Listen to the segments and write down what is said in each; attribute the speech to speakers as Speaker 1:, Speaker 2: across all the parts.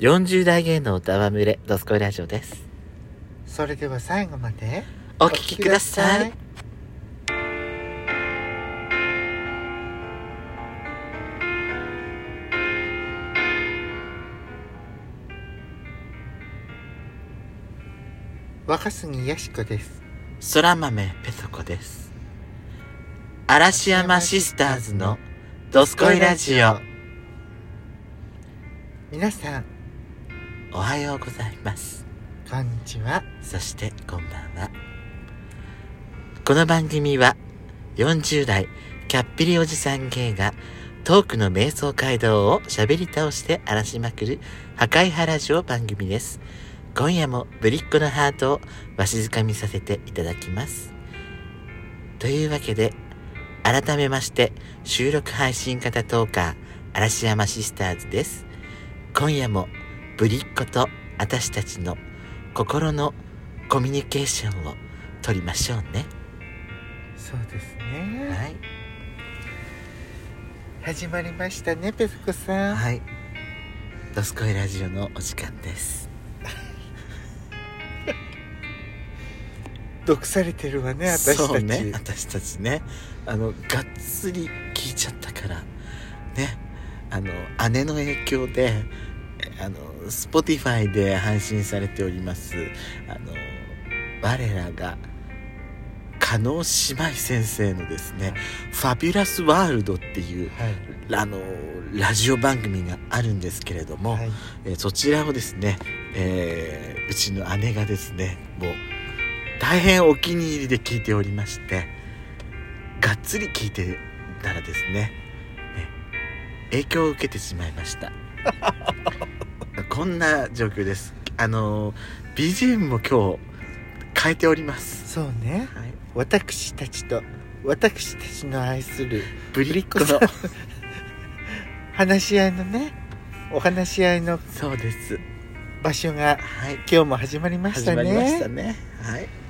Speaker 1: 40代芸能歌は群れ、ドスコイラジオです。
Speaker 2: それでは最後まで
Speaker 1: お聞きください。
Speaker 2: 若杉やしこです
Speaker 1: 空豆ペソコです。嵐山シスターズのドスコイラジオ。
Speaker 2: 皆さん
Speaker 1: おはようございます。
Speaker 2: こんにちは
Speaker 1: そしてこんばんは。この番組は40代キャッピリおじさん芸がトークの瞑想街道を喋り倒して荒らしまくる破壊派ラジオ番組です。今夜もぶりっ子のハートをわしづかみさせていただきます。というわけで、改めまして収録配信型トーカー嵐山シスターズです。今夜もぶりっ子と私たちの心のコミュニケーションを取りましょうね。
Speaker 2: そうですね、
Speaker 1: はい。
Speaker 2: 始まりましたねペスコさん、
Speaker 1: はい。ドスコイラジオのお時間です。
Speaker 2: 毒されてるわね私たち、
Speaker 1: そうね、私たちね。あの、がっつり聞いちゃったから、ね。あの、姉の影響で、えあの、Spotify で配信されております、あの、我らが、加納姉妹先生のですね、ファビュラスワールドっていう、
Speaker 2: はい。
Speaker 1: あの、ラジオ番組があるんですけれども、
Speaker 2: はい。
Speaker 1: えーそちらをですね、えーうちの姉がですねもう大変お気に入りで聞いておりましてがっつり聞いてたらですねね影響を受けてしまいましたこんな状況です。あの BGM も今日変えております、
Speaker 2: そうね。
Speaker 1: はい、
Speaker 2: 私たちと私たちの愛する
Speaker 1: ぶりっ子の
Speaker 2: 話し合いのねお話し合いの
Speaker 1: そうです。
Speaker 2: 場所が
Speaker 1: はい。
Speaker 2: 今日も始まりましたね。
Speaker 1: 始まりましたね。はい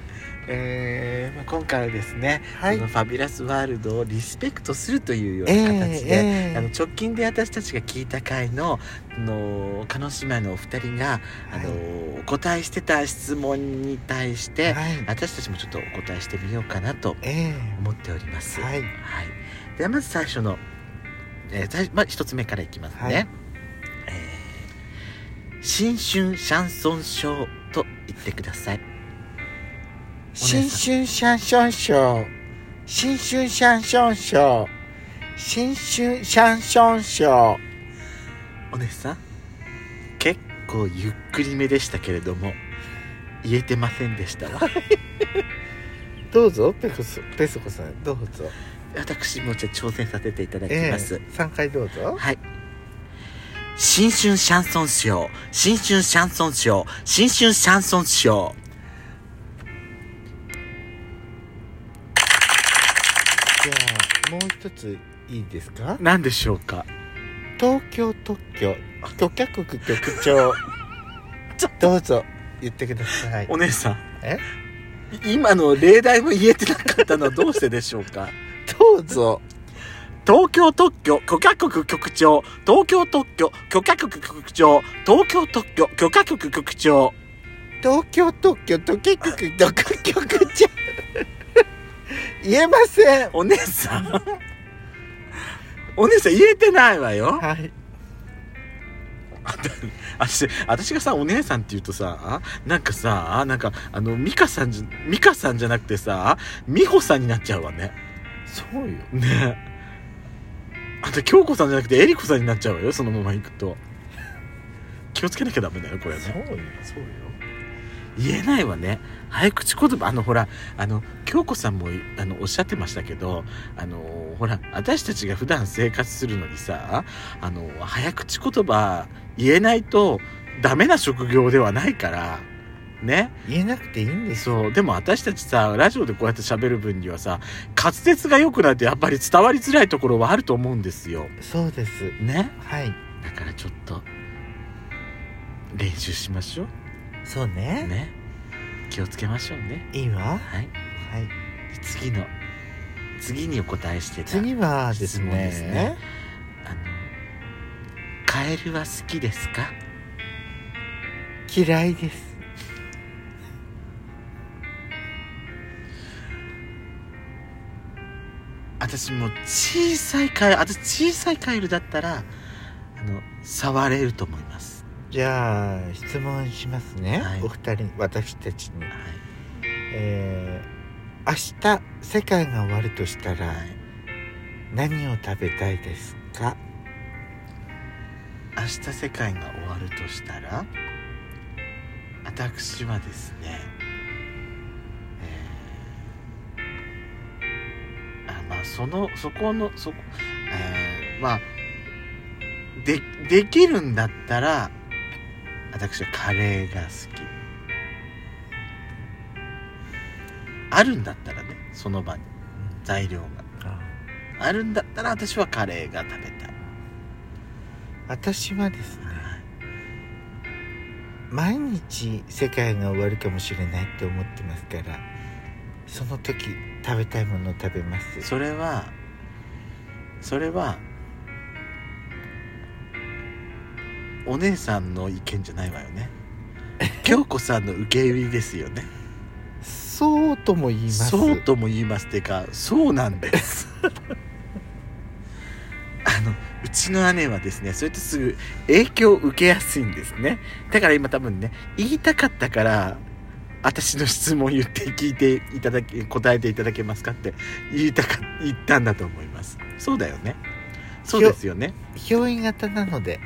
Speaker 1: えーまあ、今回はですね、
Speaker 2: はい。
Speaker 1: そのファビュラスワールドをリスペクトするというような形で、
Speaker 2: ええ
Speaker 1: あの直近で私たちが聞いた回のあの叶姉妹のお二人が、あのお答えしてた質問に対して、
Speaker 2: はい。
Speaker 1: 私たちもちょっとお答えしてみようかなと
Speaker 2: え
Speaker 1: 思っております。
Speaker 2: えはい。
Speaker 1: はい、ではまず最初の、えー最まあ、一つ目からいきますね。
Speaker 2: はい。
Speaker 1: えー新春シャンソンショーと言ってください。
Speaker 2: 新春シャンションショー新春シャンションショー新春シャンションショー
Speaker 1: お姉さん結構ゆっくりめでしたけれども言えてませんでしたわ。
Speaker 2: どうぞペコソペソコさんどうぞ。
Speaker 1: 私もじゃあ挑戦させていただき
Speaker 2: ええ
Speaker 1: ます、
Speaker 2: 3回どうぞ。
Speaker 1: はい。新春シャンソンショー新春シャンソンショー新春シャンソンショー
Speaker 2: ゃあもう一ついいですか？
Speaker 1: 何でしょうか？
Speaker 2: 東京特許。許可局局長。
Speaker 1: ちょっ
Speaker 2: どうぞ言ってください。
Speaker 1: お姉さん。
Speaker 2: え？
Speaker 1: 今の例題も言えてなかったのはどうしてでしょうか？
Speaker 2: どうぞ。
Speaker 1: 東京特許許可局局長。東京特許許可局局長。東京特許許可局局長。
Speaker 2: 東京特許特許局特許局長言えません。
Speaker 1: お姉さん。お姉さん言えてないわよ。
Speaker 2: はい。
Speaker 1: 私私がさお姉さんって言うとさなんかさなんかあの美香さんじゃ美香さんじゃなくてさ美穂さんになっちゃうわね。
Speaker 2: そうよ。
Speaker 1: ね。あと京子さんじゃなくてえり子さんになっちゃうわよそのまま行くと。気をつけなきゃダメだよこれね。
Speaker 2: そうよそうよ
Speaker 1: 言えないわね。早口言葉。あのほらあの京子さんもあのおっしゃってましたけどあのほら私たちが普段生活するのにさあの早口言葉言えないとダメな職業ではないからね。
Speaker 2: 言えなくていいんですよ。
Speaker 1: そう。でも私たちさラジオでこうやって喋る分にはさ滑舌が良くないとやっぱり伝わりづらいところはあると思うんですよ。
Speaker 2: そうです。
Speaker 1: ね。
Speaker 2: はい。
Speaker 1: だからちょっと練習しましょ
Speaker 2: そう
Speaker 1: う
Speaker 2: ね。
Speaker 1: ね。気をつけましょうね。
Speaker 2: いいわ。
Speaker 1: はい。
Speaker 2: はい。
Speaker 1: 次の次にお答えしてた
Speaker 2: 次はですね。
Speaker 1: ですね。あのカエルは好きですか？
Speaker 2: 嫌いです。
Speaker 1: 私もう小さいカエル私小さいカエルだったらあの触れると思います
Speaker 2: じゃあ質問しますね、
Speaker 1: はい。
Speaker 2: お二人私たちに。
Speaker 1: はい。
Speaker 2: えー、明日世界が終わるとしたら
Speaker 1: はい。
Speaker 2: 何を食べたいですか？
Speaker 1: 明日世界が終わるとしたら私はですねえーあまあそのそこのそこえーまあでできるんだったら私はカレーが好き。あるんだったらねその場に。材料が。あるんだったら私はカレーが食べたい。
Speaker 2: 私はですね毎日世界が終わるかもしれないって思ってますからその時食べたいものを食べます。
Speaker 1: それはそれはお姉さんの意見じゃないわよね。京子さんの受け売りですよね。
Speaker 2: そうとも言います。
Speaker 1: そうとも言いますっていうかそうなんです。あのうちの姉はですねそれってすぐ影響を受けやすいんですね。だから今多分ね言いたかったから私の質問言って聞いていただけ答えていただけますかって言いたか言ったんだと思います。そうだよね。そうですよね。
Speaker 2: 憑依型なので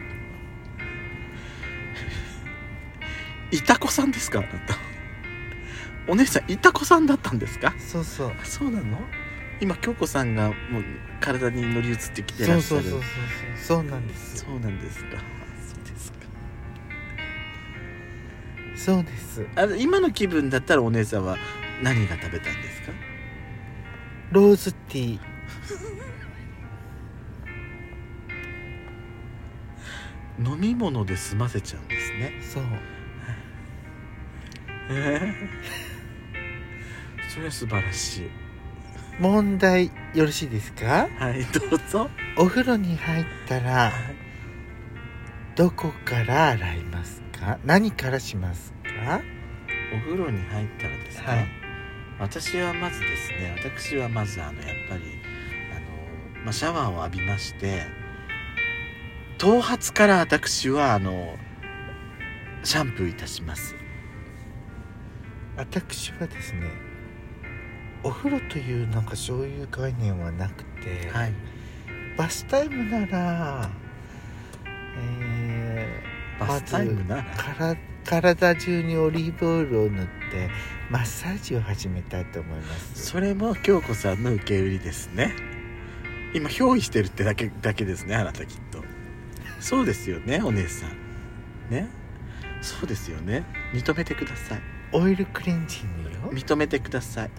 Speaker 1: いたこさんですか？あなたお姉さんいたこさんだったんですか？
Speaker 2: そうそう。
Speaker 1: そうなの？今京子さんがもう体に乗り移ってきてらっしゃる。
Speaker 2: そうそうそうそうそう。そうなんです
Speaker 1: そうなんですか。そうですか。
Speaker 2: そうです。
Speaker 1: あの今の気分だったらお姉さんは何が食べたいんですか？
Speaker 2: ローズティー。
Speaker 1: 飲み物で済ませちゃうんですね。
Speaker 2: そう
Speaker 1: え えそれは素晴らしい。
Speaker 2: 問題よろしいですか？
Speaker 1: はいどうぞ。
Speaker 2: お風呂に入ったらどこから洗いますか？何からしますか？
Speaker 1: お風呂に入ったらですね、
Speaker 2: はい。
Speaker 1: 私はまずですね私はまずあのやっぱりあの、まあ、シャワーを浴びまして頭髪から私はあのシャンプーいたします
Speaker 2: 私はですねお風呂というなんかそういう概念はなくて、
Speaker 1: はい。
Speaker 2: バスタイムならえー
Speaker 1: バスタイムなら、
Speaker 2: から体中にオリーブオイルを塗ってマッサージを始めたいと思います。
Speaker 1: それも京子さんの受け売りですね。今憑依してるってだけだけですねあなたきっと。そうですよねお姉さん。ね。そうですよね。認めてください
Speaker 2: オイルクレンジングよ。
Speaker 1: 認めてください。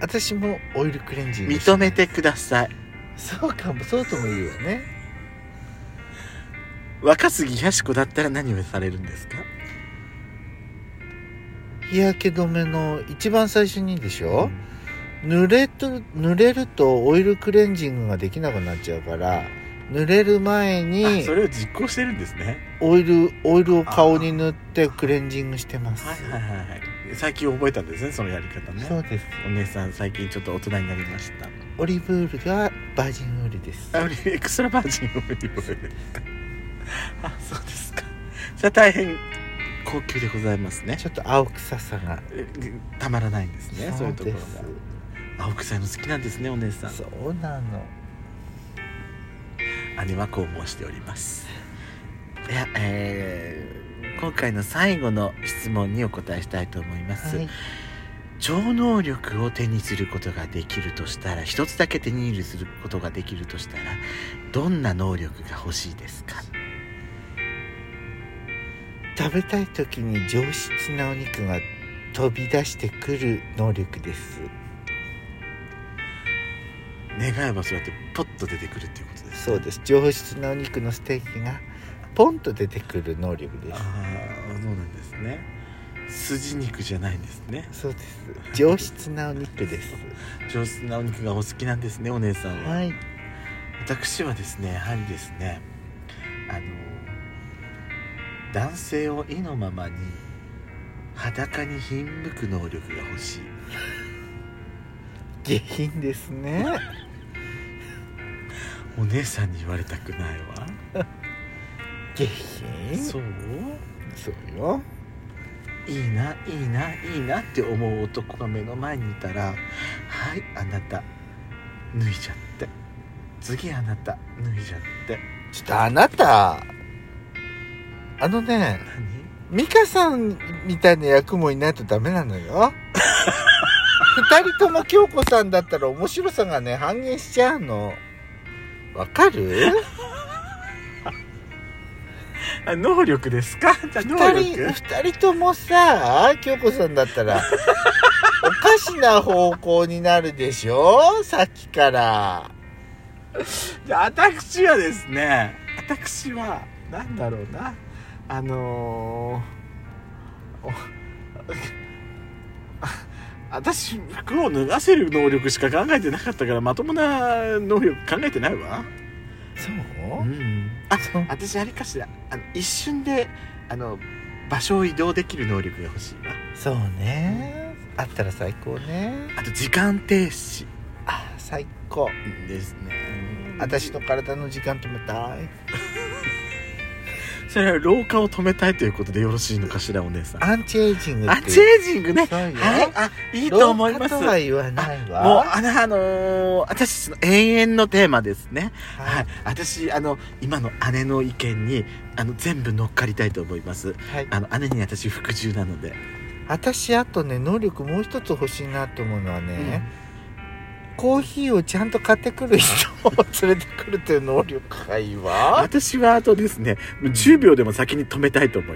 Speaker 2: 私もオイルクレンジング
Speaker 1: 認めてください。
Speaker 2: そうかもそうとも言うよね。
Speaker 1: 若杉やし子だったら何をされるんですか？
Speaker 2: 日焼け止めの一番最初にでしょ、濡れと濡れるとオイルクレンジングができなくなっちゃうから濡れる前
Speaker 1: あ
Speaker 2: に
Speaker 1: それを実行してるんですね。
Speaker 2: オイルオイルを顔に塗ってクレンジングしてます、
Speaker 1: はいはいはいはい最近覚えたんですねそのやり方ね。
Speaker 2: そうです。
Speaker 1: お姉さん最近ちょっと大人になりました。
Speaker 2: オリーブオイルがバージンオイルです。
Speaker 1: あエクストラバージンオイル。ですかあそうですか。それは大変高級でございますね。
Speaker 2: ちょっと青臭さが。
Speaker 1: えたまらないんですねそういうところが。青臭いの好きなんですねお姉さん。
Speaker 2: そうなの。
Speaker 1: 姉はこう申しております。いやえー今回の最後の質問にお答えしたいと思います、
Speaker 2: はい。
Speaker 1: 超能力を手にすることができるとしたら一つだけ手に入れすることができるとしたらどんな能力が欲しいですか？
Speaker 2: 食べたい時に上質なお肉が飛び出してくる能力です。
Speaker 1: 願えばそうやってポッと出てくるっていうことです
Speaker 2: そうです。上質なお肉のステーキがポンと出てくる能力です。
Speaker 1: ああそうなんですね。筋肉じゃないんですね。
Speaker 2: そうです。上質なお肉です。
Speaker 1: 上質なお肉がお好きなんですねお姉さんは、
Speaker 2: はい。
Speaker 1: 私はですねやはりですねあの男性を意のままに裸にひんむく能力が欲しい。
Speaker 2: 下品ですね。
Speaker 1: お姉さんに言われたくないわ
Speaker 2: 下品
Speaker 1: そう
Speaker 2: そうよ。
Speaker 1: いいないいないいなって思う男が目の前にいたら「はいあなた脱いじゃって。次あなた脱いじゃって。
Speaker 2: ちょっとあなたあのね
Speaker 1: 何？
Speaker 2: 美香さんみたいな役もいないとダメなのよ。二人とも京子さんだったら面白さがね半減しちゃうの。わかる？
Speaker 1: あ能力ですか？じゃあ能
Speaker 2: 二
Speaker 1: 力？
Speaker 2: 人二人ともさ京子さんだったら おかしな方向になるでしょ？さっきから。
Speaker 1: じゃあ私はですね私はなんだろうな？あのー、私服を脱がせる能力しか考えてなかったからまともな能力考えてないわ
Speaker 2: そう？
Speaker 1: うん。あ私あれかしらあの一瞬であの場所を移動できる能力が欲しいわ。
Speaker 2: そうね。あったら最高ね。
Speaker 1: あと時間停止。
Speaker 2: あ最高。
Speaker 1: ですね。
Speaker 2: 私の体の時間止めたい
Speaker 1: それは老化を止めたいということでよろしいのかしらお姉さん。
Speaker 2: アンチエイジング
Speaker 1: あ
Speaker 2: って
Speaker 1: チェンジングね。はい。あいいと思います。
Speaker 2: 老化とは言わないわ。
Speaker 1: もうあのあのー私永遠のテーマですね。は、
Speaker 2: はい。
Speaker 1: 私あの今の姉の意見にあの全部乗っかりたいと思います。
Speaker 2: はい。
Speaker 1: あの姉に私服従なので。
Speaker 2: 私あとね能力もう一つ欲しいなと思うのはね、コーヒーをちゃんと買ってくる人を連れてくるっていう能力がいいわ。
Speaker 1: 私はあとですね10秒でも先に止めたいと思います。